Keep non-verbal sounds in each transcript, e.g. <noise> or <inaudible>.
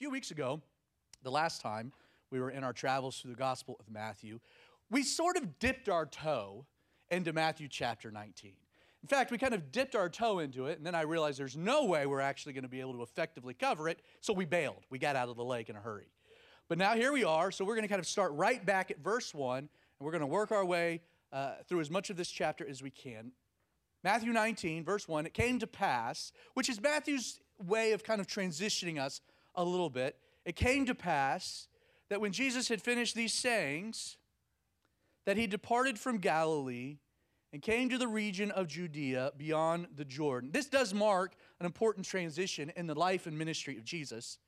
few weeks ago, the last time we were in our travels through the Gospel of Matthew, we sort of dipped our toe into Matthew chapter 19. In fact, we kind of dipped our toe into it, and then I realized there's no way we're actually going to be able to effectively cover it, so we bailed. We got out of the lake in a hurry. But now here we are, so we're going to kind of start right back at verse 1, and we're going to work our way uh, through as much of this chapter as we can. Matthew 19, verse 1, it came to pass, which is Matthew's way of kind of transitioning us a little bit. It came to pass that when Jesus had finished these sayings, that he departed from Galilee and came to the region of Judea beyond the Jordan. This does mark an important transition in the life and ministry of Jesus.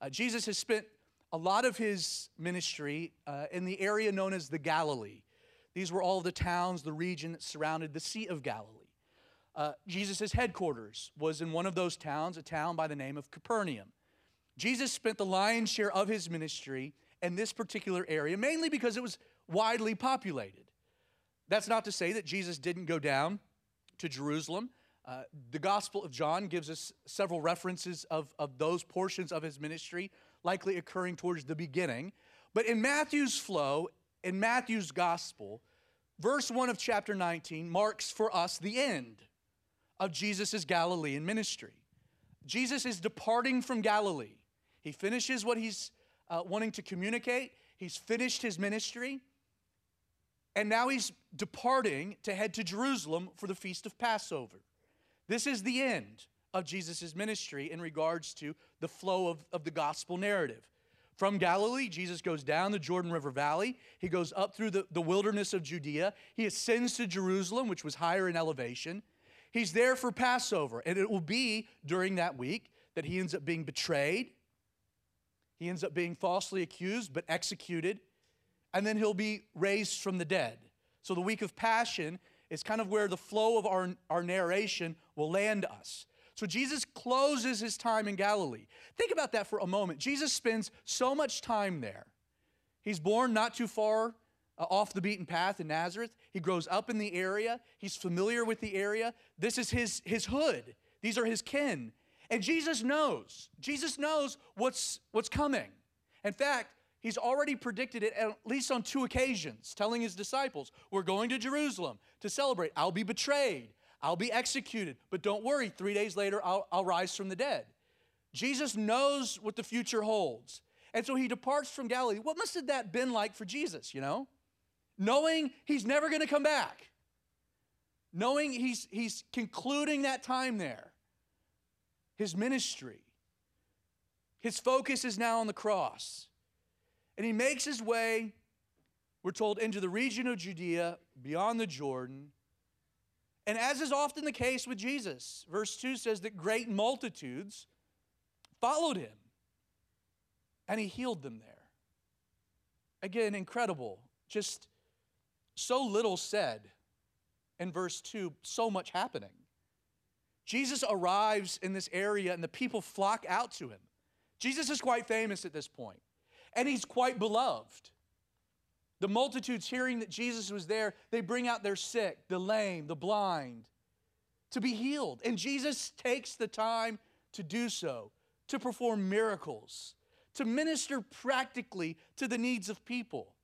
Uh, Jesus has spent a lot of his ministry uh, in the area known as the Galilee. These were all the towns, the region that surrounded the Sea of Galilee. Uh, Jesus' headquarters was in one of those towns, a town by the name of Capernaum. Jesus spent the lion's share of his ministry in this particular area, mainly because it was widely populated. That's not to say that Jesus didn't go down to Jerusalem. Uh, the Gospel of John gives us several references of, of those portions of his ministry, likely occurring towards the beginning. But in Matthew's flow, in Matthew's Gospel, verse 1 of chapter 19 marks for us the end of Jesus' Galilean ministry. Jesus is departing from Galilee. He finishes what he's uh, wanting to communicate, he's finished his ministry, and now he's departing to head to Jerusalem for the feast of Passover. This is the end of Jesus' ministry in regards to the flow of, of the gospel narrative. From Galilee, Jesus goes down the Jordan River Valley. He goes up through the, the wilderness of Judea. He ascends to Jerusalem, which was higher in elevation. He's there for Passover, and it will be during that week that he ends up being betrayed. He ends up being falsely accused, but executed and then he'll be raised from the dead. So the week of Passion is kind of where the flow of our, our narration will land us. So Jesus closes his time in Galilee. Think about that for a moment. Jesus spends so much time there. He's born not too far uh, off the beaten path in Nazareth. He grows up in the area. He's familiar with the area. This is his, his hood. These are his kin. And Jesus knows. Jesus knows what's, what's coming. In fact, He's already predicted it at least on two occasions, telling his disciples, We're going to Jerusalem to celebrate. I'll be betrayed, I'll be executed, but don't worry, three days later, I'll, I'll rise from the dead. Jesus knows what the future holds. And so he departs from Galilee. What must have that been like for Jesus, you know? Knowing he's never going to come back, knowing he's, he's concluding that time there, his ministry, his focus is now on the cross. And he makes his way, we're told, into the region of Judea beyond the Jordan. And as is often the case with Jesus, verse 2 says that great multitudes followed him and he healed them there. Again, incredible. Just so little said in verse 2, so much happening. Jesus arrives in this area and the people flock out to him. Jesus is quite famous at this point and he's quite beloved. The multitudes hearing that Jesus was there, they bring out their sick, the lame, the blind to be healed. And Jesus takes the time to do so, to perform miracles, to minister practically to the needs of people.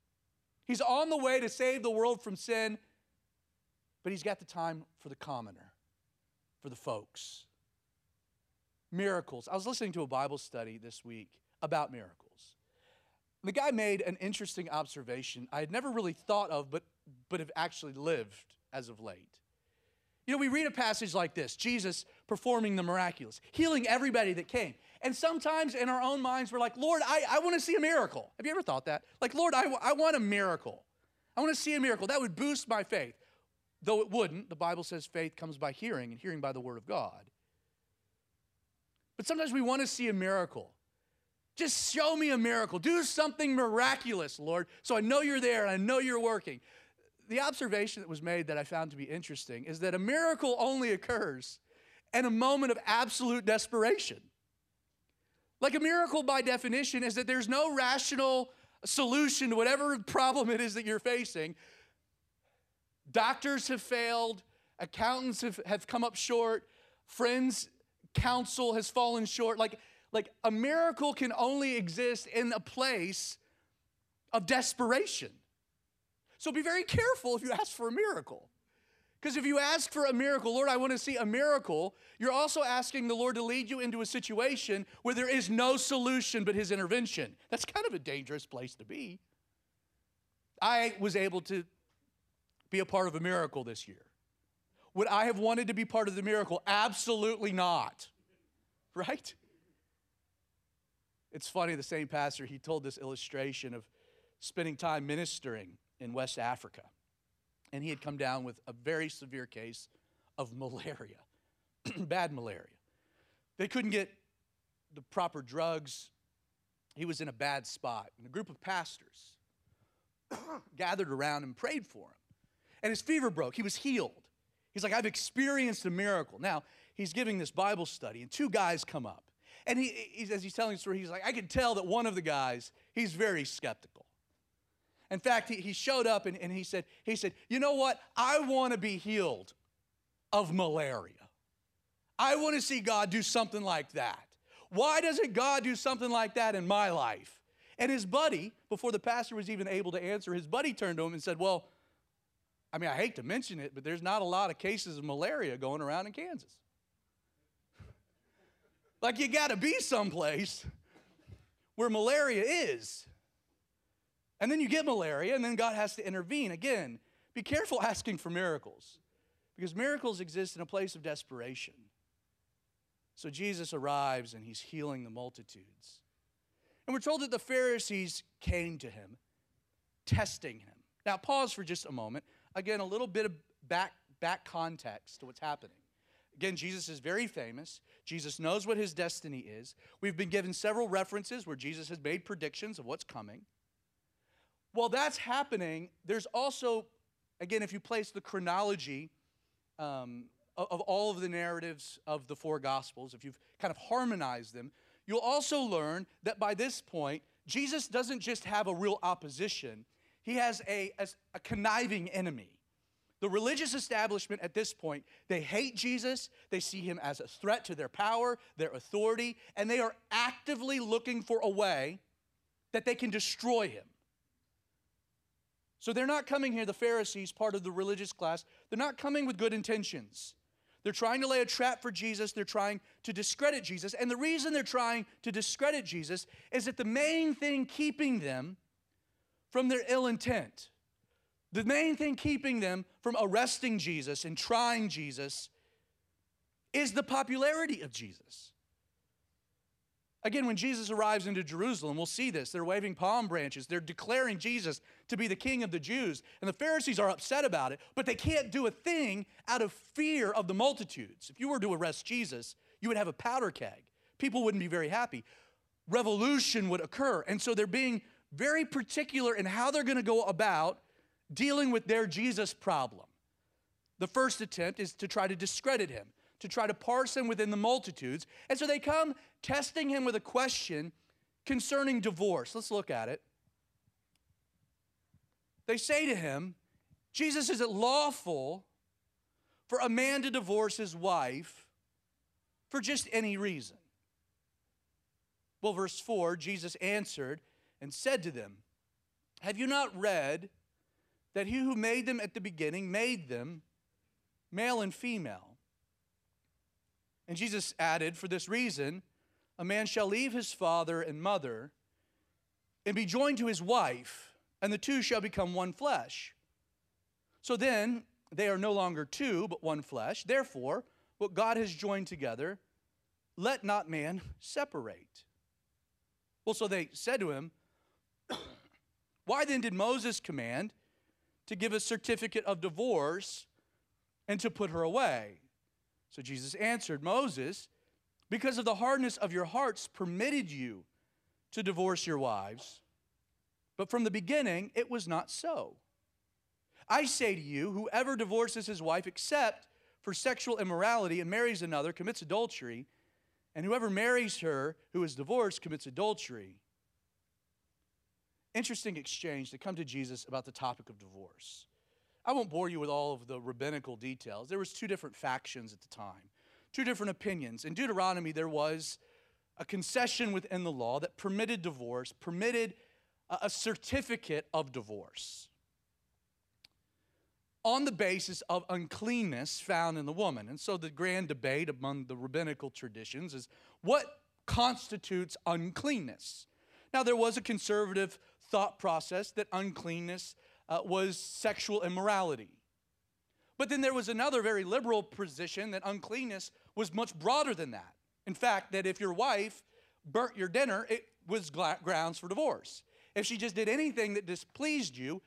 He's on the way to save the world from sin, but he's got the time for the commoner, for the folks. Miracles. I was listening to a Bible study this week about miracles. The guy made an interesting observation I had never really thought of, but, but have actually lived as of late. You know, we read a passage like this Jesus performing the miraculous, healing everybody that came. And sometimes in our own minds, we're like, Lord, I, I want to see a miracle. Have you ever thought that? Like, Lord, I, I want a miracle. I want to see a miracle. That would boost my faith. Though it wouldn't, the Bible says faith comes by hearing, and hearing by the word of God. But sometimes we want to see a miracle. Just show me a miracle. Do something miraculous, Lord, so I know you're there and I know you're working. The observation that was made that I found to be interesting is that a miracle only occurs in a moment of absolute desperation. Like a miracle, by definition, is that there's no rational solution to whatever problem it is that you're facing. Doctors have failed, accountants have, have come up short, friends' counsel has fallen short. Like, Like a miracle can only exist in a place of desperation. So be very careful if you ask for a miracle. Because if you ask for a miracle, Lord, I want to see a miracle, you're also asking the Lord to lead you into a situation where there is no solution but His intervention. That's kind of a dangerous place to be. I was able to be a part of a miracle this year. Would I have wanted to be part of the miracle? Absolutely not. <laughs> Right? It's funny, the same pastor, he told this illustration of spending time ministering in West Africa. And he had come down with a very severe case of malaria, <clears throat> bad malaria. They couldn't get the proper drugs. He was in a bad spot. And a group of pastors <coughs> gathered around and prayed for him. And his fever broke. He was healed. He's like, I've experienced a miracle. Now, he's giving this Bible study, and two guys come up. And he, he, as he's telling the story, he's like, I can tell that one of the guys, he's very skeptical. In fact, he, he showed up and, and he said, he said, you know what? I want to be healed of malaria. I want to see God do something like that. Why doesn't God do something like that in my life? And his buddy, before the pastor was even able to answer, his buddy turned to him and said, Well, I mean, I hate to mention it, but there's not a lot of cases of malaria going around in Kansas. <laughs> like, you got to be someplace where malaria is. And then you get malaria, and then God has to intervene. Again, be careful asking for miracles because miracles exist in a place of desperation. So Jesus arrives and he's healing the multitudes. And we're told that the Pharisees came to him, testing him. Now, pause for just a moment. Again, a little bit of back, back context to what's happening. Again, Jesus is very famous. Jesus knows what his destiny is. We've been given several references where Jesus has made predictions of what's coming. While that's happening, there's also, again, if you place the chronology um, of, of all of the narratives of the four Gospels, if you've kind of harmonized them, you'll also learn that by this point, Jesus doesn't just have a real opposition, he has a, a, a conniving enemy. The religious establishment at this point, they hate Jesus, they see him as a threat to their power, their authority, and they are actively looking for a way that they can destroy him. So they're not coming here, the Pharisees, part of the religious class, they're not coming with good intentions. They're trying to lay a trap for Jesus. They're trying to discredit Jesus. And the reason they're trying to discredit Jesus is that the main thing keeping them from their ill intent, the main thing keeping them from arresting Jesus and trying Jesus is the popularity of Jesus. Again, when Jesus arrives into Jerusalem, we'll see this. They're waving palm branches. They're declaring Jesus to be the king of the Jews. And the Pharisees are upset about it, but they can't do a thing out of fear of the multitudes. If you were to arrest Jesus, you would have a powder keg. People wouldn't be very happy. Revolution would occur. And so they're being very particular in how they're going to go about dealing with their Jesus problem. The first attempt is to try to discredit him to try to parse him within the multitudes. And so they come testing him with a question concerning divorce. Let's look at it. They say to him, Jesus, is it lawful for a man to divorce his wife for just any reason? Well, verse 4 Jesus answered and said to them, Have you not read that he who made them at the beginning made them male and female? And Jesus added, For this reason, a man shall leave his father and mother and be joined to his wife, and the two shall become one flesh. So then, they are no longer two, but one flesh. Therefore, what God has joined together, let not man separate. Well, so they said to him, Why then did Moses command to give a certificate of divorce and to put her away? So Jesus answered, Moses, because of the hardness of your hearts, permitted you to divorce your wives. But from the beginning, it was not so. I say to you, whoever divorces his wife except for sexual immorality and marries another commits adultery, and whoever marries her who is divorced commits adultery. Interesting exchange to come to Jesus about the topic of divorce. I won't bore you with all of the rabbinical details. There was two different factions at the time, two different opinions. In Deuteronomy, there was a concession within the law that permitted divorce, permitted a certificate of divorce on the basis of uncleanness found in the woman. And so the grand debate among the rabbinical traditions is what constitutes uncleanness? Now, there was a conservative thought process that uncleanness uh, was sexual immorality. But then there was another very liberal position that uncleanness was much broader than that. In fact, that if your wife burnt your dinner, it was grounds for divorce. If she just did anything that displeased you,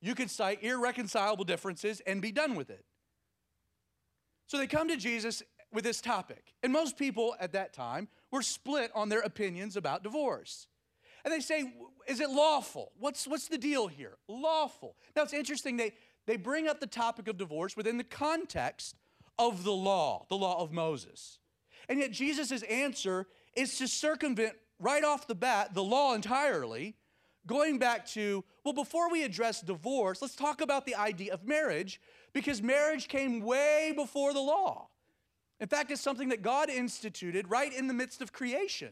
you could cite irreconcilable differences and be done with it. So they come to Jesus with this topic. And most people at that time were split on their opinions about divorce. And they say, Is it lawful? What's, what's the deal here? Lawful. Now it's interesting, they, they bring up the topic of divorce within the context of the law, the law of Moses. And yet Jesus' answer is to circumvent right off the bat the law entirely, going back to, well, before we address divorce, let's talk about the idea of marriage, because marriage came way before the law. In fact, it's something that God instituted right in the midst of creation,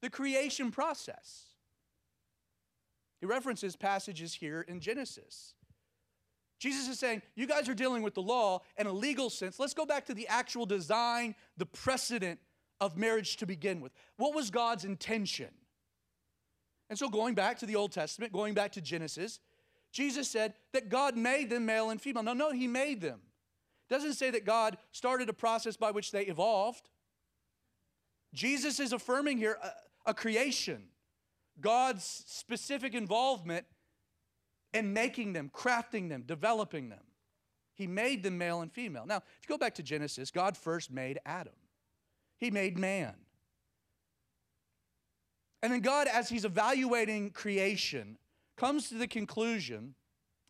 the creation process. He references passages here in Genesis. Jesus is saying, You guys are dealing with the law in a legal sense. Let's go back to the actual design, the precedent of marriage to begin with. What was God's intention? And so, going back to the Old Testament, going back to Genesis, Jesus said that God made them male and female. No, no, He made them. Doesn't say that God started a process by which they evolved. Jesus is affirming here a, a creation, God's specific involvement in making them, crafting them, developing them. He made them male and female. Now, if you go back to Genesis, God first made Adam, He made man. And then God, as He's evaluating creation, comes to the conclusion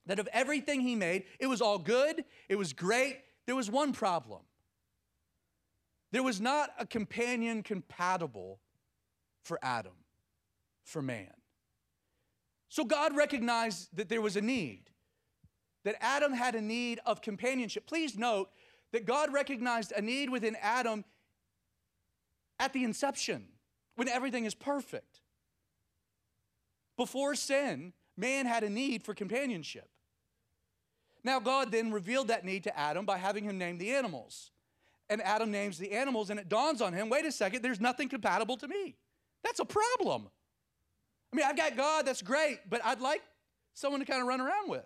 that of everything He made, it was all good, it was great. There was one problem there was not a companion compatible for Adam, for man. So God recognized that there was a need, that Adam had a need of companionship. Please note that God recognized a need within Adam at the inception when everything is perfect. Before sin, man had a need for companionship. Now, God then revealed that need to Adam by having him name the animals. And Adam names the animals, and it dawns on him wait a second, there's nothing compatible to me. That's a problem. I mean, I've got God, that's great, but I'd like someone to kind of run around with.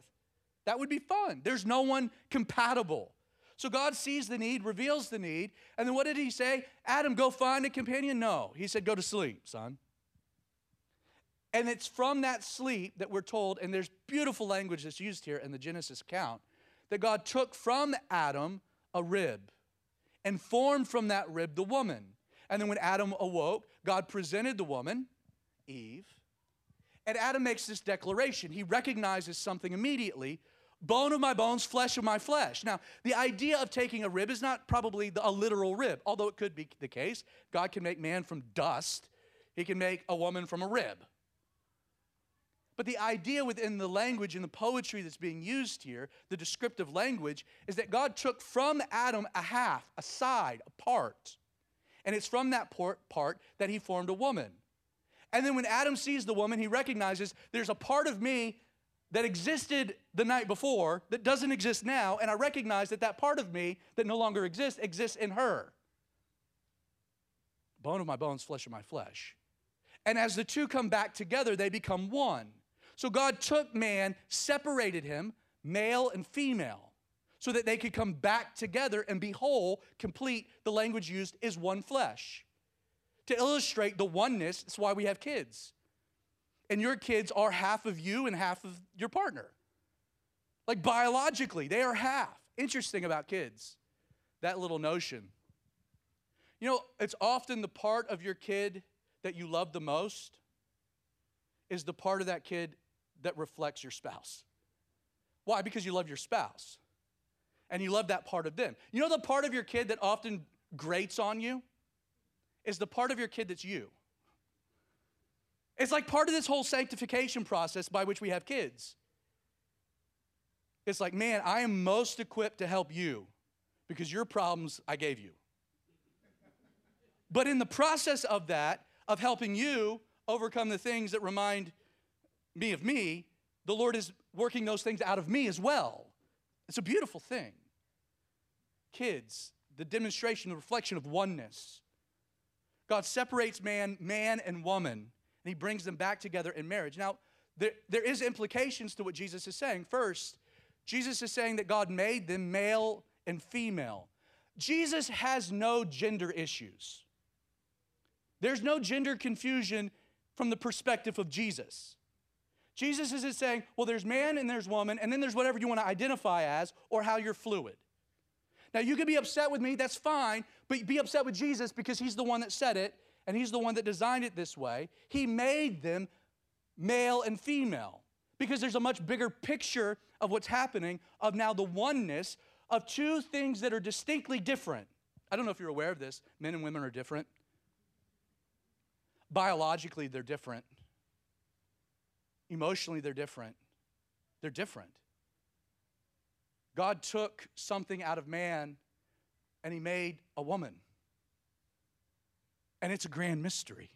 That would be fun. There's no one compatible. So God sees the need, reveals the need, and then what did he say? Adam, go find a companion? No. He said, go to sleep, son. And it's from that sleep that we're told, and there's beautiful language that's used here in the Genesis account, that God took from Adam a rib and formed from that rib the woman. And then when Adam awoke, God presented the woman, Eve, and Adam makes this declaration. He recognizes something immediately bone of my bones, flesh of my flesh. Now, the idea of taking a rib is not probably a literal rib, although it could be the case. God can make man from dust, He can make a woman from a rib. But the idea within the language and the poetry that's being used here, the descriptive language, is that God took from Adam a half, a side, a part. And it's from that part that he formed a woman. And then when Adam sees the woman, he recognizes there's a part of me that existed the night before that doesn't exist now, and I recognize that that part of me that no longer exists exists in her. Bone of my bones, flesh of my flesh. And as the two come back together, they become one. So God took man, separated him, male and female, so that they could come back together and be whole, complete. The language used is one flesh. To illustrate the oneness, that's why we have kids and your kids are half of you and half of your partner. Like biologically, they are half. Interesting about kids, that little notion. You know, it's often the part of your kid that you love the most is the part of that kid that reflects your spouse. Why? Because you love your spouse and you love that part of them. You know, the part of your kid that often grates on you is the part of your kid that's you. It's like part of this whole sanctification process by which we have kids. It's like, man, I am most equipped to help you because your problems I gave you. But in the process of that, of helping you overcome the things that remind me of me, the Lord is working those things out of me as well. It's a beautiful thing. Kids, the demonstration, the reflection of oneness. God separates man, man and woman, and he brings them back together in marriage. Now, there, there is implications to what Jesus is saying. First, Jesus is saying that God made them male and female. Jesus has no gender issues. There's no gender confusion from the perspective of Jesus. Jesus isn't saying, well, there's man and there's woman, and then there's whatever you want to identify as or how you're fluid. Now, you can be upset with me, that's fine, but be upset with Jesus because he's the one that said it and he's the one that designed it this way. He made them male and female because there's a much bigger picture of what's happening of now the oneness of two things that are distinctly different. I don't know if you're aware of this. Men and women are different. Biologically, they're different. Emotionally, they're different. They're different. God took something out of man and he made a woman. And it's a grand mystery.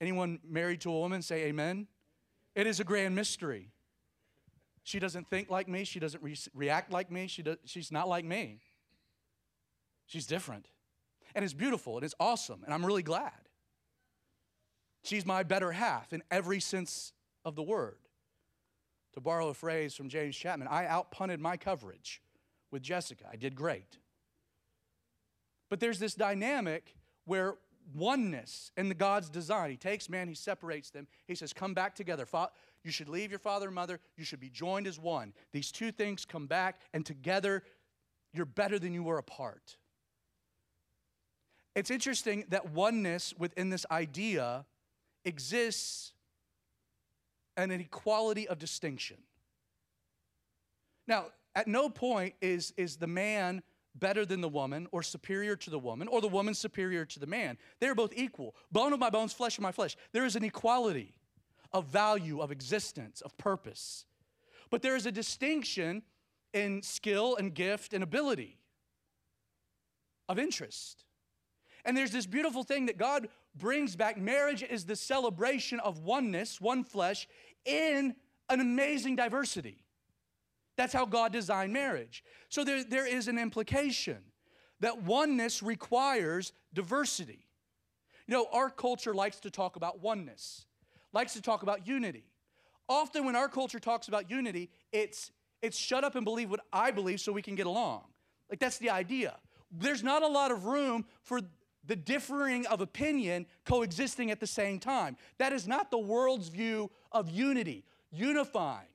Anyone married to a woman say amen? It is a grand mystery. She doesn't think like me, she doesn't re- react like me, she does, she's not like me. She's different. And it's beautiful and it's awesome, and I'm really glad. She's my better half in every sense of the word. To borrow a phrase from James Chapman, I outpunted my coverage with Jessica. I did great. But there's this dynamic where oneness in the God's design. He takes man, he separates them. He says, Come back together. You should leave your father and mother. You should be joined as one. These two things come back, and together you're better than you were apart. It's interesting that oneness within this idea exists an equality of distinction. Now, at no point is, is the man better than the woman or superior to the woman or the woman superior to the man. They're both equal. Bone of my bones, flesh of my flesh. There is an equality of value, of existence, of purpose. But there is a distinction in skill and gift and ability, of interest. And there's this beautiful thing that God brings back. Marriage is the celebration of oneness, one flesh, in an amazing diversity. That's how God designed marriage. So there, there is an implication that oneness requires diversity. You know, our culture likes to talk about oneness, likes to talk about unity. Often, when our culture talks about unity, it's, it's shut up and believe what I believe so we can get along. Like, that's the idea. There's not a lot of room for the differing of opinion coexisting at the same time. That is not the world's view of unity, unifying.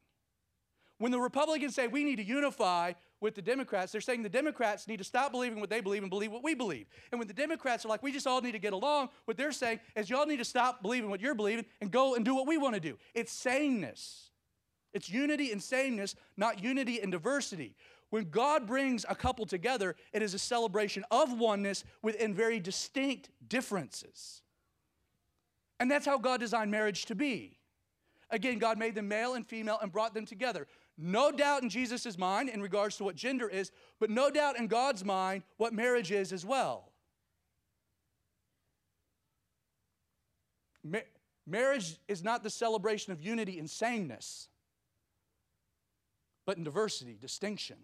When the Republicans say we need to unify with the Democrats, they're saying the Democrats need to stop believing what they believe and believe what we believe. And when the Democrats are like, we just all need to get along, what they're saying is y'all need to stop believing what you're believing and go and do what we want to do. It's sameness. It's unity and sameness, not unity and diversity. When God brings a couple together, it is a celebration of oneness within very distinct differences. And that's how God designed marriage to be. Again, God made them male and female and brought them together. No doubt in Jesus' mind in regards to what gender is, but no doubt in God's mind what marriage is as well. Ma- marriage is not the celebration of unity and sameness, but in diversity, distinction.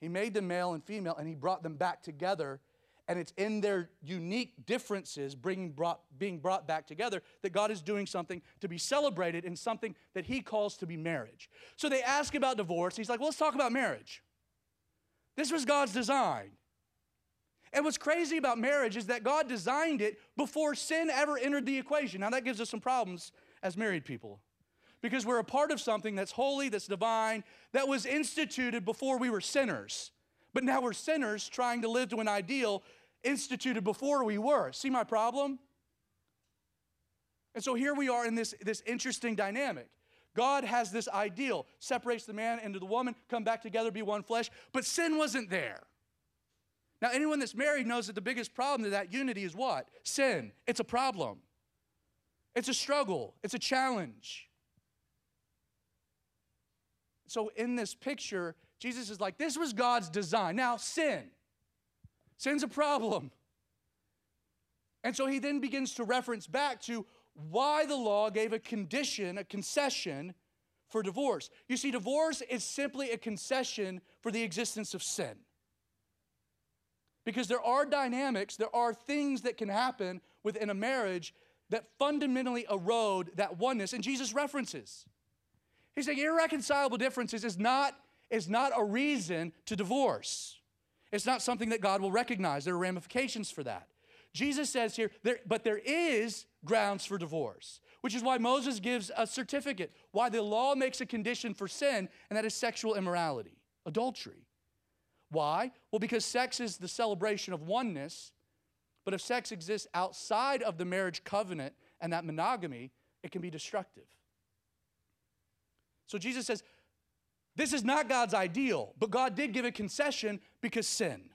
He made them male and female, and he brought them back together. And it's in their unique differences bringing brought, being brought back together that God is doing something to be celebrated in something that he calls to be marriage. So they ask about divorce. He's like, well, let's talk about marriage. This was God's design. And what's crazy about marriage is that God designed it before sin ever entered the equation. Now, that gives us some problems as married people because we're a part of something that's holy, that's divine, that was instituted before we were sinners. But now we're sinners trying to live to an ideal instituted before we were. See my problem? And so here we are in this, this interesting dynamic. God has this ideal, separates the man into the woman, come back together, be one flesh, but sin wasn't there. Now, anyone that's married knows that the biggest problem to that unity is what? Sin. It's a problem, it's a struggle, it's a challenge. So, in this picture, Jesus is like, this was God's design. Now, sin. Sin's a problem. And so he then begins to reference back to why the law gave a condition, a concession for divorce. You see, divorce is simply a concession for the existence of sin. Because there are dynamics, there are things that can happen within a marriage that fundamentally erode that oneness. And Jesus references. He's saying irreconcilable differences is not, is not a reason to divorce. It's not something that God will recognize. There are ramifications for that. Jesus says here, there, but there is grounds for divorce, which is why Moses gives a certificate, why the law makes a condition for sin, and that is sexual immorality, adultery. Why? Well, because sex is the celebration of oneness, but if sex exists outside of the marriage covenant and that monogamy, it can be destructive. So Jesus says, this is not God's ideal, but God did give a concession because sin.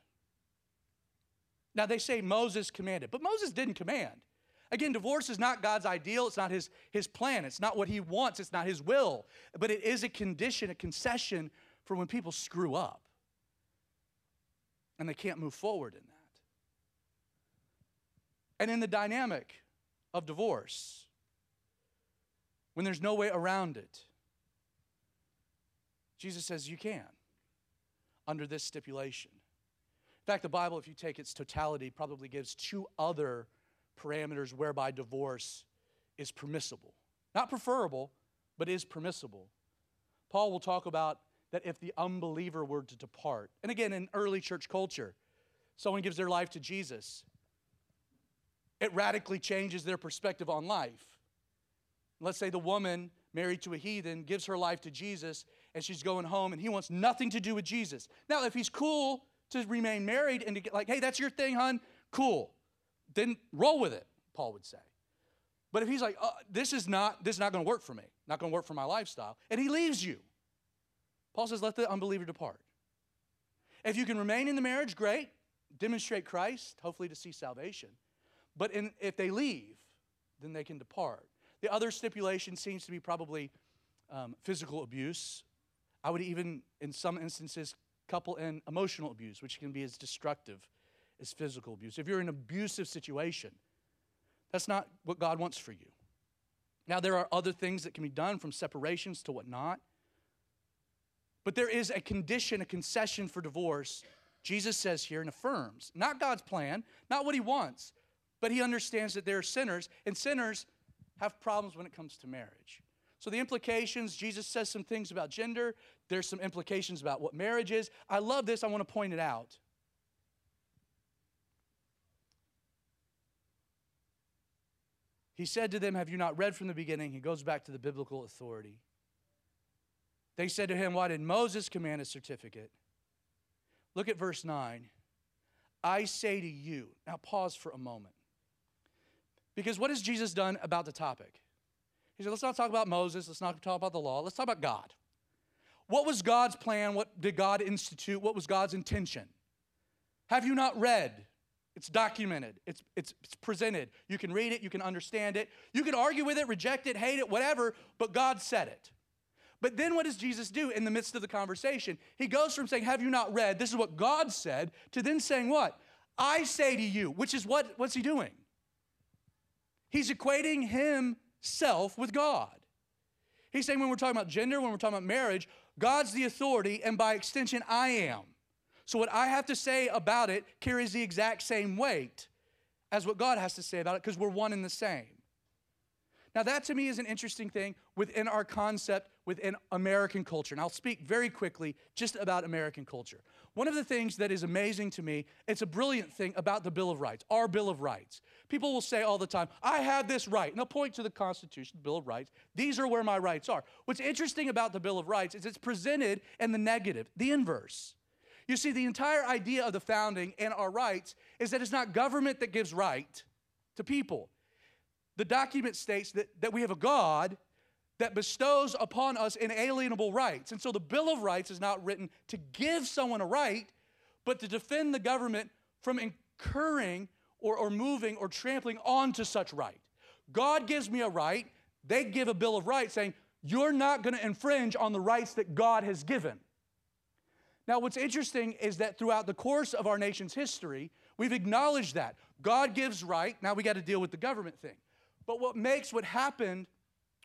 Now they say Moses commanded, but Moses didn't command. Again, divorce is not God's ideal, it's not his, his plan, it's not what he wants, it's not his will, but it is a condition, a concession for when people screw up and they can't move forward in that. And in the dynamic of divorce, when there's no way around it, Jesus says you can under this stipulation. In fact, the Bible, if you take its totality, probably gives two other parameters whereby divorce is permissible. Not preferable, but is permissible. Paul will talk about that if the unbeliever were to depart, and again, in early church culture, someone gives their life to Jesus, it radically changes their perspective on life. Let's say the woman married to a heathen gives her life to Jesus and she's going home and he wants nothing to do with Jesus. Now, if he's cool to remain married and to get like, hey, that's your thing, hon, cool. Then roll with it, Paul would say. But if he's like, oh, this is not, this is not going to work for me, not going to work for my lifestyle, and he leaves you, Paul says, let the unbeliever depart. If you can remain in the marriage, great. Demonstrate Christ, hopefully to see salvation. But in, if they leave, then they can depart. The other stipulation seems to be probably um, physical abuse. I would even, in some instances, couple in emotional abuse, which can be as destructive as physical abuse. If you're in an abusive situation, that's not what God wants for you. Now, there are other things that can be done from separations to whatnot. But there is a condition, a concession for divorce, Jesus says here and affirms. Not God's plan, not what he wants, but he understands that there are sinners, and sinners have problems when it comes to marriage. So, the implications, Jesus says some things about gender. There's some implications about what marriage is. I love this. I want to point it out. He said to them, Have you not read from the beginning? He goes back to the biblical authority. They said to him, Why did Moses command a certificate? Look at verse 9. I say to you. Now, pause for a moment. Because what has Jesus done about the topic? He said, let's not talk about Moses, let's not talk about the law, let's talk about God. What was God's plan? What did God institute? What was God's intention? Have you not read? It's documented, it's, it's, it's presented. You can read it, you can understand it, you can argue with it, reject it, hate it, whatever, but God said it. But then what does Jesus do in the midst of the conversation? He goes from saying, Have you not read? This is what God said, to then saying, What? I say to you, which is what? What's he doing? He's equating himself with God. He's saying when we're talking about gender, when we're talking about marriage, God's the authority, and by extension, I am. So what I have to say about it carries the exact same weight as what God has to say about it because we're one and the same. Now, that to me is an interesting thing within our concept within American culture. And I'll speak very quickly just about American culture. One of the things that is amazing to me, it's a brilliant thing about the Bill of Rights, our Bill of Rights. People will say all the time, I have this right. And they'll point to the Constitution, the Bill of Rights. These are where my rights are. What's interesting about the Bill of Rights is it's presented in the negative, the inverse. You see, the entire idea of the founding and our rights is that it's not government that gives right to people. The document states that, that we have a God that bestows upon us inalienable rights. And so the Bill of Rights is not written to give someone a right, but to defend the government from incurring or, or moving or trampling onto such right. God gives me a right, they give a Bill of Rights saying, You're not going to infringe on the rights that God has given. Now, what's interesting is that throughout the course of our nation's history, we've acknowledged that. God gives right. Now we got to deal with the government thing. But what makes what happened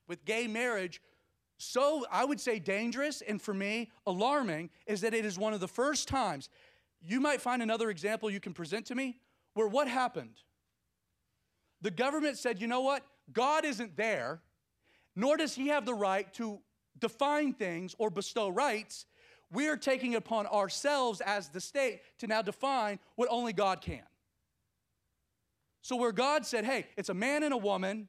with gay marriage so, I would say, dangerous and for me, alarming is that it is one of the first times. You might find another example you can present to me where what happened? The government said, you know what? God isn't there, nor does he have the right to define things or bestow rights. We are taking it upon ourselves as the state to now define what only God can. So, where God said, hey, it's a man and a woman,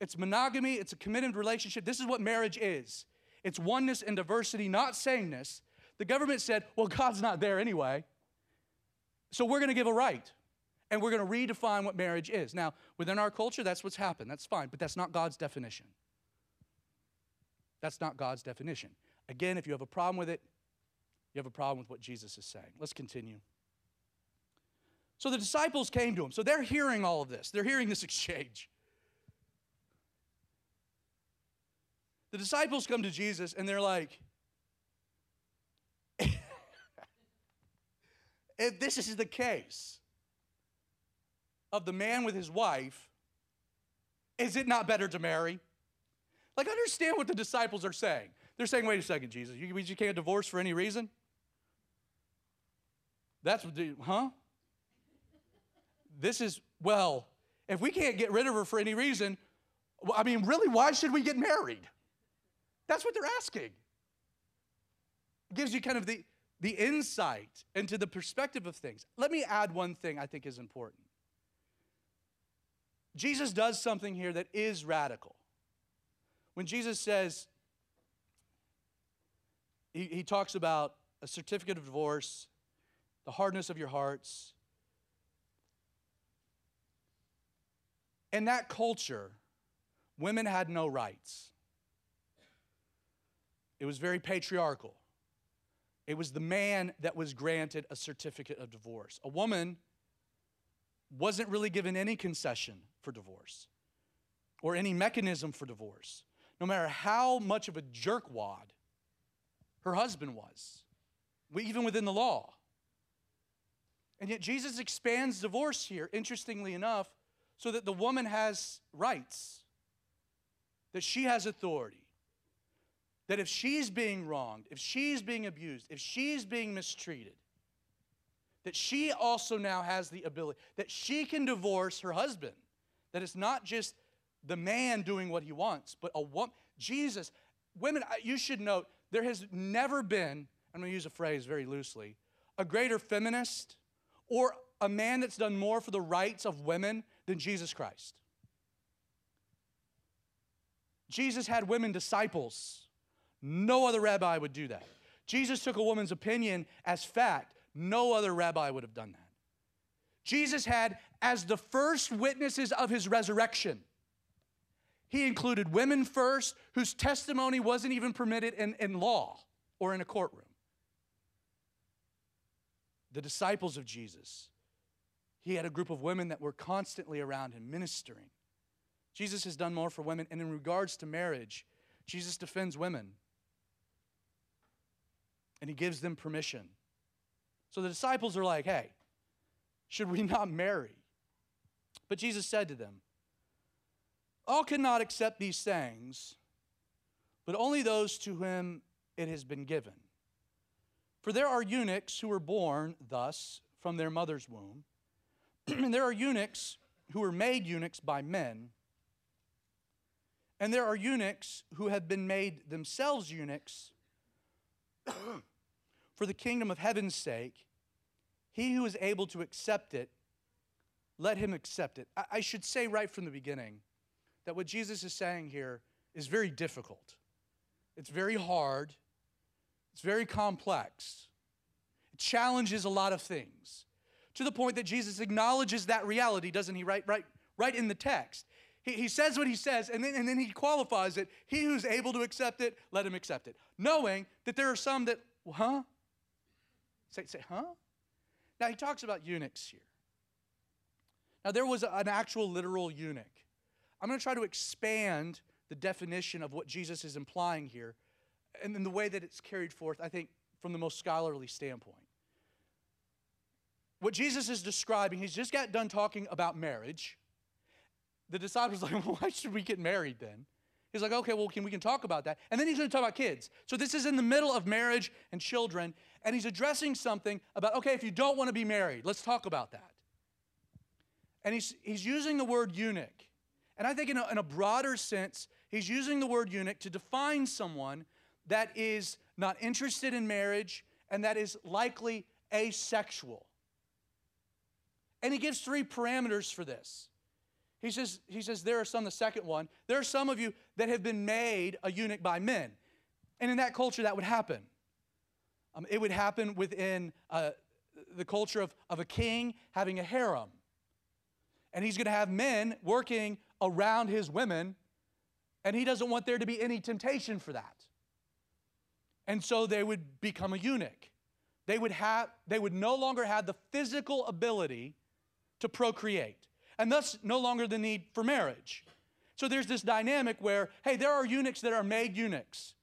it's monogamy, it's a committed relationship. This is what marriage is it's oneness and diversity, not sameness. The government said, well, God's not there anyway. So we're going to give a right and we're going to redefine what marriage is. Now, within our culture, that's what's happened. That's fine, but that's not God's definition. That's not God's definition. Again, if you have a problem with it, you have a problem with what Jesus is saying. Let's continue. So the disciples came to him. So they're hearing all of this, they're hearing this <laughs> exchange. The disciples come to Jesus and they're like, <laughs> if this is the case of the man with his wife, is it not better to marry? Like, understand what the disciples are saying. They're saying, wait a second, Jesus, you, you can't divorce for any reason? That's what, huh? This is, well, if we can't get rid of her for any reason, I mean, really, why should we get married? That's what they're asking. It gives you kind of the, the insight into the perspective of things. Let me add one thing I think is important. Jesus does something here that is radical. When Jesus says, he, he talks about a certificate of divorce, the hardness of your hearts. In that culture, women had no rights. It was very patriarchal. It was the man that was granted a certificate of divorce. A woman wasn't really given any concession for divorce or any mechanism for divorce, no matter how much of a jerkwad her husband was, even within the law. And yet Jesus expands divorce here, interestingly enough, so that the woman has rights, that she has authority, that if she's being wronged, if she's being abused, if she's being mistreated, that she also now has the ability, that she can divorce her husband. That it's not just the man doing what he wants, but a woman. Jesus, women, you should note, there has never been, I'm to use a phrase very loosely, a greater feminist or a man that's done more for the rights of women than Jesus Christ. Jesus had women disciples. No other rabbi would do that. Jesus took a woman's opinion as fact. No other rabbi would have done that. Jesus had, as the first witnesses of his resurrection, he included women first, whose testimony wasn't even permitted in, in law or in a courtroom. The disciples of Jesus, he had a group of women that were constantly around him ministering. Jesus has done more for women. And in regards to marriage, Jesus defends women and he gives them permission. So the disciples are like, hey, should we not marry? But Jesus said to them, All cannot accept these things, but only those to whom it has been given. For there are eunuchs who were born thus from their mother's womb, <clears throat> and there are eunuchs who were made eunuchs by men, and there are eunuchs who have been made themselves eunuchs <clears throat> for the kingdom of heaven's sake, he who is able to accept it, let him accept it. I should say right from the beginning that what Jesus is saying here is very difficult. It's very hard. It's very complex. It challenges a lot of things to the point that Jesus acknowledges that reality, doesn't he? Right, right, right in the text. He, he says what he says, and then, and then he qualifies it. He who's able to accept it, let him accept it. Knowing that there are some that, huh? Say, say, huh? Now he talks about eunuchs here. Now there was an actual literal eunuch. I'm going to try to expand the definition of what Jesus is implying here and in the way that it's carried forth, I think, from the most scholarly standpoint. What Jesus is describing, he's just got done talking about marriage. The disciples like, well, <laughs> why should we get married then? He's like, okay, well, can, we can talk about that. And then he's going to talk about kids. So this is in the middle of marriage and children, and he's addressing something about, okay, if you don't want to be married, let's talk about that. And he's, he's using the word eunuch. And I think in a, in a broader sense, he's using the word eunuch to define someone that is not interested in marriage and that is likely asexual. And he gives three parameters for this. He says, he says, there are some, the second one, there are some of you that have been made a eunuch by men. And in that culture, that would happen. Um, it would happen within uh, the culture of, of a king having a harem. And he's going to have men working around his women, and he doesn't want there to be any temptation for that. And so they would become a eunuch. They would, have, they would no longer have the physical ability to procreate and thus no longer the need for marriage. So there's this dynamic where, hey, there are eunuchs that are made eunuchs.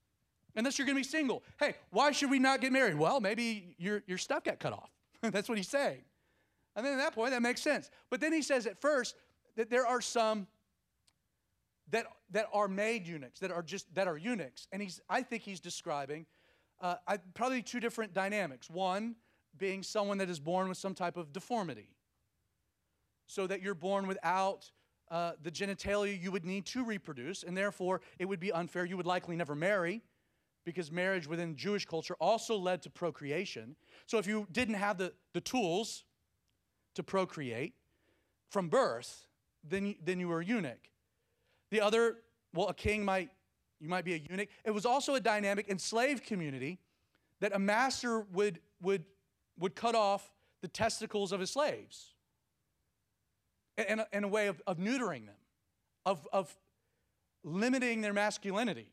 and Unless you're going to be single. Hey, why should we not get married? Well, maybe your, your stuff got cut off. <laughs> That's what he's saying. And then at that point, that makes sense. But then he says at first that there are some that, that are made eunuchs, that are just that are eunuchs. And he's, I think he's describing uh, I, probably two different dynamics. One being someone that is born with some type of deformity so that you're born without uh, the genitalia you would need to reproduce, and therefore it would be unfair. You would likely never marry because marriage within Jewish culture also led to procreation. So if you didn't have the, the tools to procreate from birth, then, then you were a eunuch. The other, well, a king might, you might be a eunuch. It was also a dynamic enslaved community that a master would, would, would cut off the testicles of his slaves in a, in a way of, of neutering them, of, of limiting their masculinity,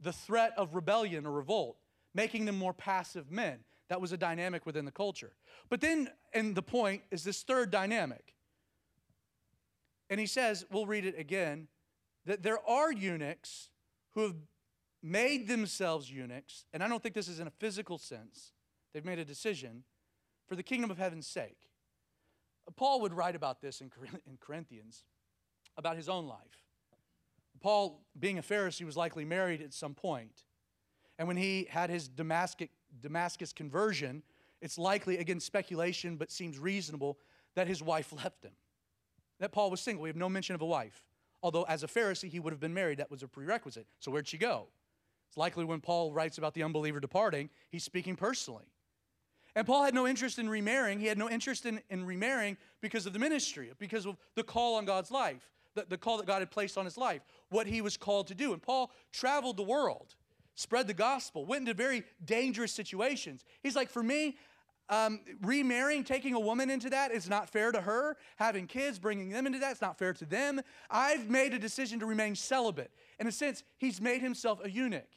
the threat of rebellion or revolt, making them more passive men. That was a dynamic within the culture. But then, and the point is this third dynamic. And he says, we'll read it again, that there are eunuchs who have made themselves eunuchs, and I don't think this is in a physical sense, they've made a decision for the kingdom of heaven's sake. Paul would write about this in Corinthians, about his own life. Paul, being a Pharisee, was likely married at some point. And when he had his Damascus, Damascus conversion, it's likely, again, speculation, but seems reasonable, that his wife <laughs> left him. That Paul was single. We have no mention of a wife. Although, as a Pharisee, he would have been married. That was a prerequisite. So, where'd she go? It's likely when Paul writes about the unbeliever departing, he's speaking personally. And Paul had no interest in remarrying. He had no interest in, in remarrying because of the ministry, because of the call on God's life, the, the call that God had placed on his life, what he was called to do. And Paul traveled the world, spread the gospel, went into very dangerous situations. He's like, for me, um, remarrying, taking a woman into that is not fair to her. Having kids, bringing them into that, it's not fair to them. I've made a decision to remain celibate. In a sense, he's made himself a eunuch.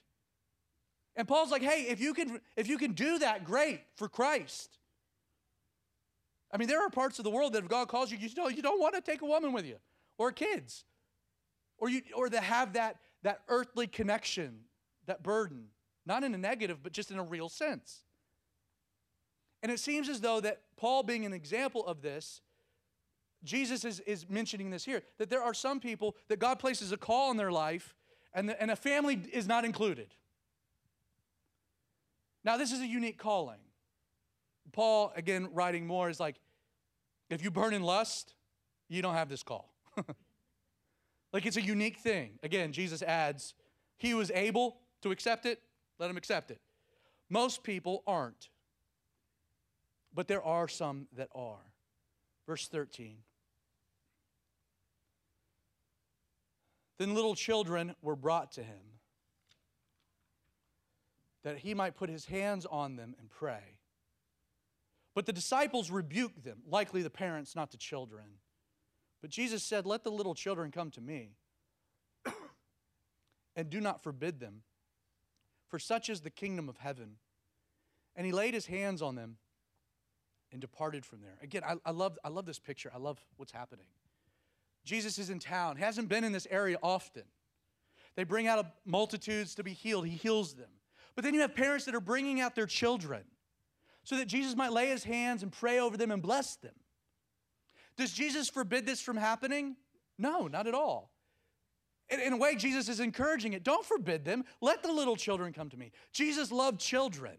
And Paul's like, hey, if you can, if you can do that, great for Christ. I mean, there are parts of the world that if God calls you, you know, you don't want to take a woman with you or kids. Or you or to have that, that earthly connection, that burden, not in a negative, but just in a real sense. And it seems as though that Paul being an example of this, Jesus is, is mentioning this here, that there are some people that God places a call in their life and, the, and a family is not included. Now, this is a unique calling. Paul, again, writing more, is like, if you burn in lust, you don't have this call. <laughs> like it's a unique thing. Again, Jesus adds, he was able to accept it, let him accept it. Most people aren't, but there are some that are. Verse 13. Then little children were brought to him that he might put his hands on them and pray. But the disciples rebuked them, likely the parents, not the children. But Jesus said, Let the little children come to me, <coughs> and do not forbid them, for such is the kingdom of heaven. And he laid his hands on them and departed from there. Again, I, I, love, I love this picture. I love what's happening. Jesus is in town, hasn't been in this area often. They bring out multitudes to be healed, he heals them. But then you have parents that are bringing out their children. so that Jesus might lay his hands and pray over them and bless them. Does Jesus forbid this from happening? No, not at all. In, a way, Jesus is encouraging it. Don't forbid them. Let the little children come to me. Jesus loved children.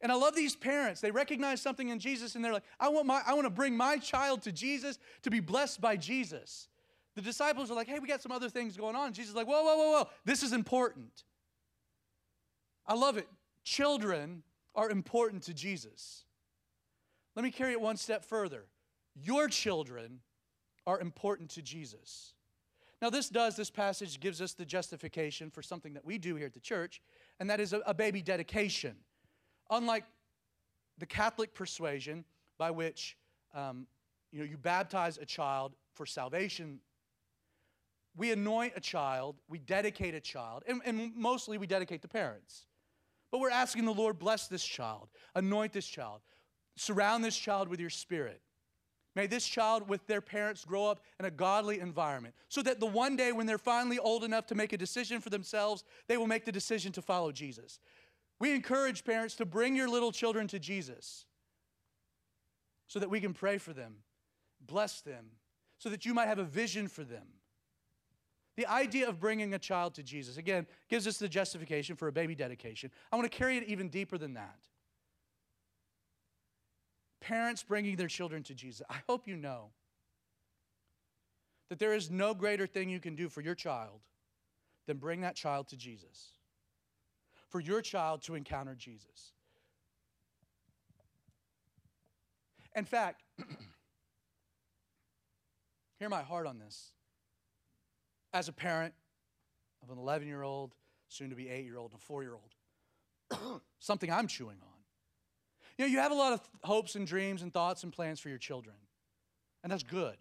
And I love these parents. They recognize something in Jesus and they're like, I want, my, I want to bring my child to Jesus to be blessed by Jesus. The disciples are like, hey, we got some other things going on. Jesus is like, whoa, whoa, whoa, whoa. This is important. I love it. Children are important to Jesus. Let me carry it one step further. Your children are important to Jesus. Now, this does, this passage gives us the justification for something that we do here at the church, and that is a, a baby dedication. Unlike the Catholic persuasion by which um, you know you baptize a child for salvation, we anoint a child, we dedicate a child, and, and mostly we dedicate the parents. But we're asking the Lord, bless this child, anoint this child, surround this child with your spirit. May this child with their parents grow up in a godly environment so that the one day when they're finally old enough to make a decision for themselves, they will make the decision to follow Jesus. We encourage parents to bring your little children to Jesus so that we can pray for them, bless them, so that you might have a vision for them. The idea of bringing a child to Jesus, again, gives us the justification for a baby dedication. I want to carry it even deeper than that. Parents bringing their children to Jesus. I hope you know that there is no greater thing you can do for your child than bring that child to Jesus. For your child to encounter Jesus. In fact, <clears throat> hear my heart on this as a parent of an 11 year old, soon to be 8 year old, and a 4 year old, <clears throat> something I'm chewing on. You know, you have a lot of hopes and dreams and thoughts and plans for your children, and that's good.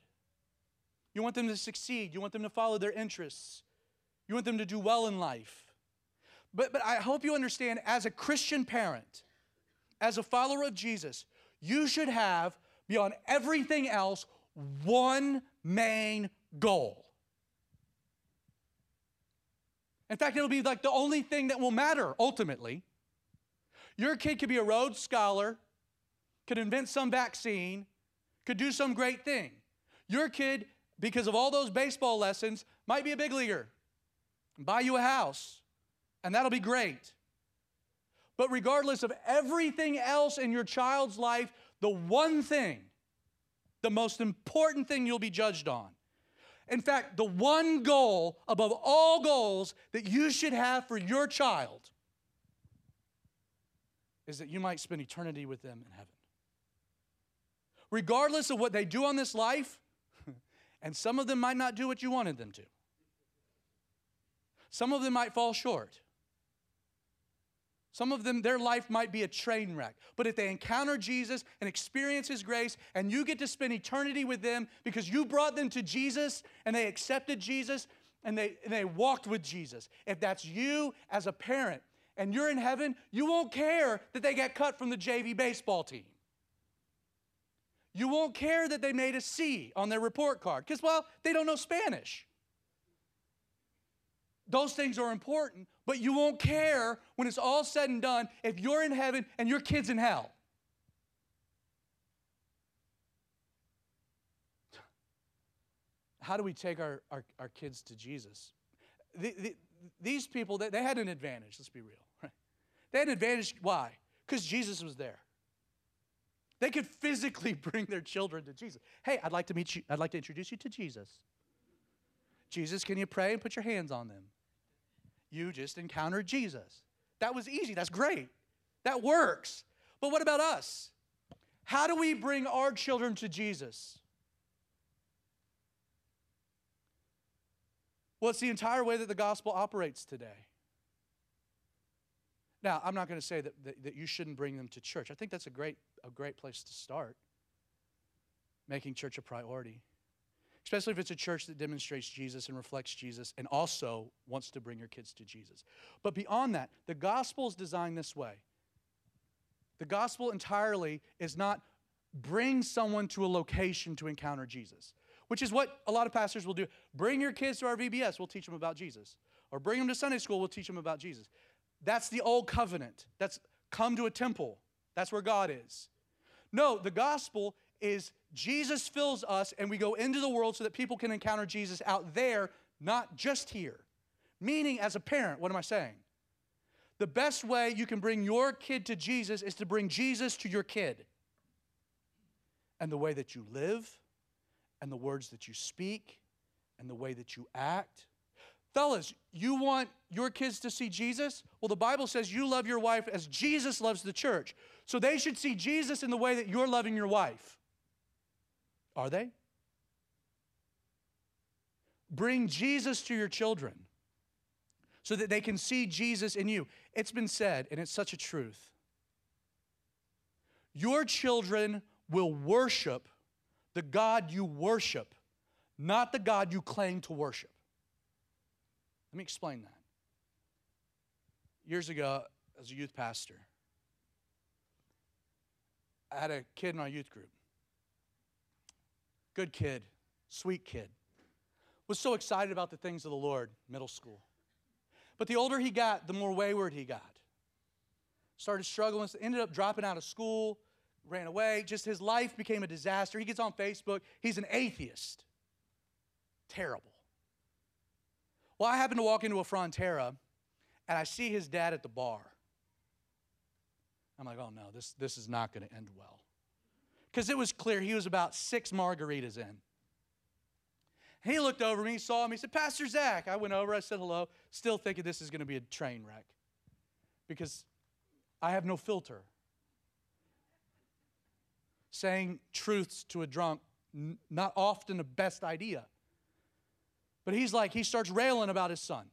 You want them to succeed, you want them to follow their interests, you want them to do well in life. But, but I hope you understand as a Christian parent, as a follower of Jesus, you should have, beyond everything else, one main goal. In fact, it'll be like the only thing that will matter ultimately. Your kid could be a Rhodes Scholar, could invent some vaccine, could do some great thing. Your kid, because of all those baseball lessons, might be a big leaguer, buy you a house, and that'll be great. But regardless of everything else in your child's life, the one thing, the most important thing you'll be judged on in fact, the one goal above all goals that you should have for your child is that you might spend eternity with them in heaven. Regardless of what they do on this life, <laughs> and some of them might not do what you wanted them to. Some of them might fall short. Some of them, their life might be a train wreck. But if they encounter Jesus and experience His grace, and you get to spend eternity with them because you brought them to Jesus and they accepted Jesus and they, and they walked with Jesus, if that's you as a parent and you're in heaven, you won't care that they got cut from the JV baseball team. You won't care that they made a C on their report card because, well, they don't know Spanish. Those things are important, but you won't care when it's all said and done if you're in heaven and your kid's in hell. How do we take our, our, our kids to Jesus? The, the, these people, they, they had an advantage, let's be real. Right? They had an advantage. Why? Because Jesus was there. They could physically <laughs> bring their children to Jesus. Hey, I'd like to meet you, I'd like to introduce you to Jesus. Jesus, can you pray and put your hands on them? You just encountered Jesus. That was easy. That's great. That works. But what about us? How do we bring our children to Jesus? Well, it's the entire way that the gospel operates today. Now, I'm not going to say that, that, that, you shouldn't bring them to church. I think that's a great, a great place to start, making church a priority especially if it's a church that demonstrates Jesus and reflects Jesus and also wants to bring your kids to Jesus. But beyond that, the gospel is designed this way. The gospel entirely is not bring someone to a location to encounter Jesus, which is what a lot of pastors will do. Bring your kids to our VBS, we'll teach them about Jesus. Or bring them to Sunday school, we'll teach them about Jesus. That's the old covenant. That's come to a temple. That's where God is. No, the gospel is Jesus fills us and we go into the world so that people can encounter Jesus out there, not just here. Meaning, as a parent, what am I saying? The best way you can bring your kid to Jesus is to bring Jesus to your kid. And the way that you live, and the words that you speak, and the way that you act. Fellas, you want your kids to see Jesus? Well, the Bible says you love your wife as Jesus loves the church. So they should see Jesus in the way that you're loving your wife. Are they? Bring Jesus to your children so that they can see Jesus in you. It's been said, and it's such a truth. Your children will worship the God you worship, not the God you claim to worship. Let me explain that. Years ago, as a youth pastor, I had a kid in our youth group. Good kid, sweet kid. Was so excited about the things of the Lord, middle school. But the older he got, the more wayward he got. Started struggling, ended up dropping out of school, ran away. Just his life became a disaster. He gets on Facebook, he's an atheist. Terrible. Well, I happened to walk into a Frontera and I see his dad at the bar. I'm like, oh no, this, this is not going to end well. Because it was clear he was about six margaritas in. He looked over me, saw me, he said, Pastor Zach. I went over, I said hello, still thinking this is going to be a train wreck because I have no filter. Saying truths to a drunk, not often the best idea. But he's like, he starts railing about his son.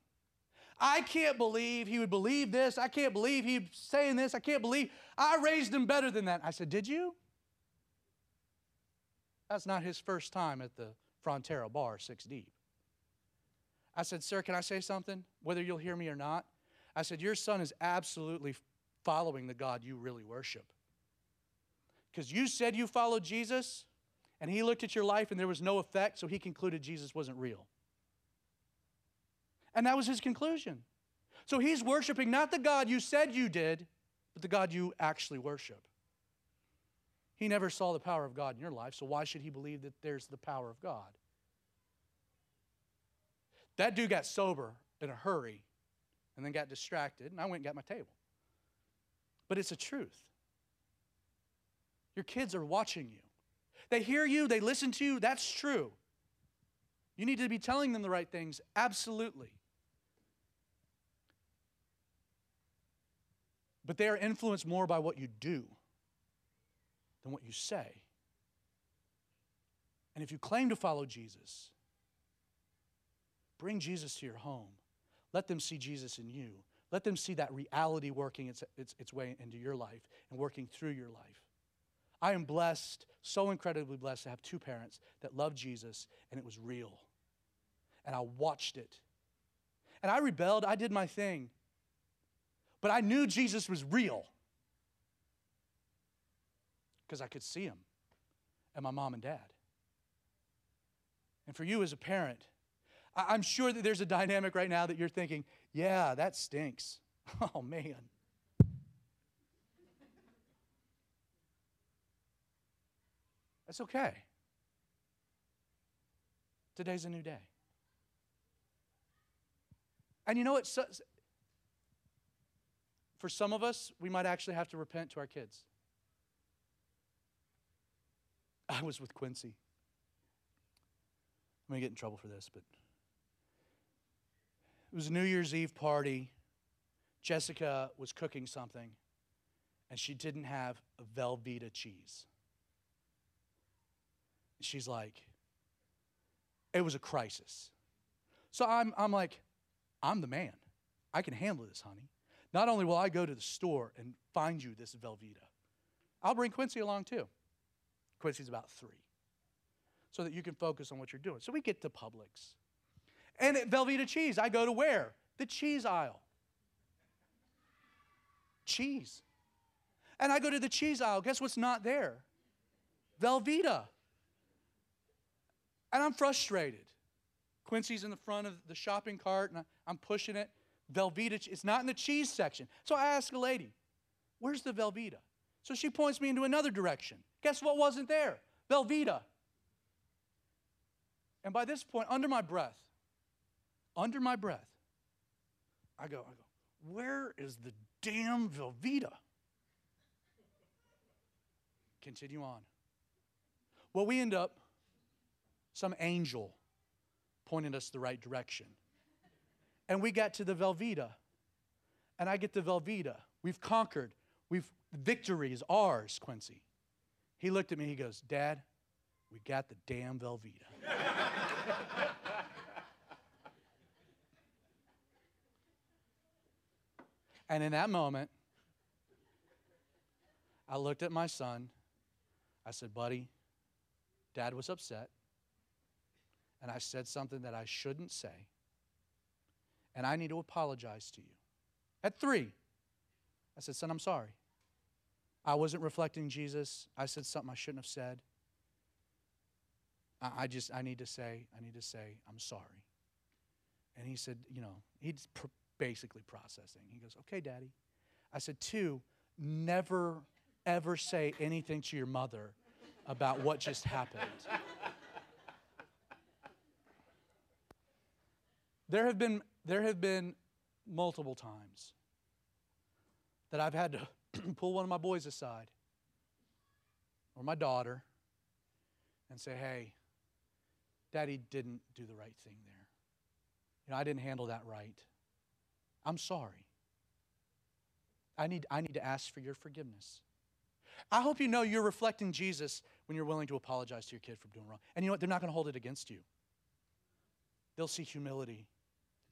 I can't believe he would believe this. I can't believe he's saying this. I can't believe I raised him better than that. I said, Did you? That's not his first time at the Frontera bar, six deep. I said, Sir, can I say something? Whether you'll hear me or not. I said, Your son is absolutely following the God you really worship. Because you said you followed Jesus, and he looked at your life and there was no effect, so he concluded Jesus wasn't real. And that was his conclusion. So he's worshiping not the God you said you did, but the God you actually worship. He never saw the power of God in your life, so why should he believe that there's the power of God? That dude got sober in a hurry and then got distracted, and I went and got my table. But it's a truth. Your kids are watching you. They hear you, they listen to you, that's true. You need to be telling them the right things, absolutely. But they are influenced more by what you do than what you say. And if you claim to follow Jesus, bring Jesus to your home. Let them see Jesus in you. Let them see that reality working its, its, its way into your life and working through your life. I am blessed, so incredibly blessed, to have two parents that loved Jesus and it was real. And I watched it. And I rebelled, I did my thing. But I knew Jesus was real because I could see them and my mom and dad. And for you as a parent, I'm sure that there's a dynamic right now that you're thinking, yeah, that stinks. <laughs> Oh, man. That's okay. Today's a new day. And you know what? For some of us, we might actually have to repent to our kids. <laughs> I was with Quincy. I'm going to get in trouble for this, but it was a New Year's Eve party. Jessica was cooking something, and she didn't have a Velveeta cheese. She's like, it was a crisis. So I'm, I'm like, I'm the man. I can handle this, honey. Not only will I go to the store and find you this Velveeta, I'll bring Quincy along too. Quincy's about three, so that you can focus on what you're doing. So we get to Publix. And at Velveeta cheese, I go to where? The cheese aisle. Cheese. And I go to the cheese aisle. Guess what's not there? Velveeta. And I'm frustrated. Quincy's in the front of the shopping cart, and I'm pushing it. Velveeta, it's not in the cheese section. So I ask a lady, Where's the Velveeta? So she points me into another direction. Guess what wasn't there? Velveeta. And by this point, under my breath, under my breath, I go, I go, where is the damn Velveeta? Continue on. Well, we end up, some angel pointed us the right direction. And we got to the Velveeta. And I get the Velveeta. We've conquered. We've victory is ours, Quincy. He looked at me, he goes, Dad, we got the damn Velveeta. <laughs> and in that moment, I looked at my son. I said, Buddy, dad was upset. And I said something that I shouldn't say. And I need to apologize to you. At three, I said, Son, I'm sorry. I wasn't reflecting Jesus. I said something I shouldn't have said. I, just, I need to say, I need to say, I'm sorry. And he said, you know, he's pr- basically processing. He goes, okay, daddy. I said, two, never, ever say anything to your mother about what just happened. there have been, there have been multiple times that I've had to <clears throat> pull one of my boys aside or my daughter and say, hey, daddy didn't do the right thing there. You know, I didn't handle that right. I'm sorry. I need, I need to ask for your forgiveness. I hope you know you're reflecting Jesus when you're willing to apologize to your kid for doing wrong. And you know what? They're not going to hold it against you. They'll see humility,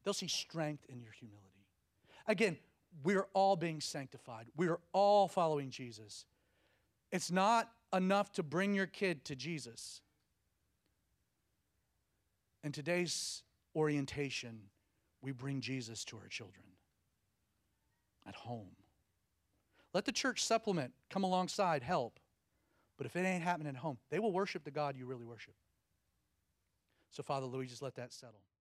they'll see strength in your humility. Again, we're all being sanctified, we're all following Jesus. It's not enough to bring your kid to Jesus. In today's orientation, we bring Jesus to our children at home. Let the church supplement, come alongside, help. But if it ain't happening at home, they will worship the God you really worship. So, Father Louis, just let that settle.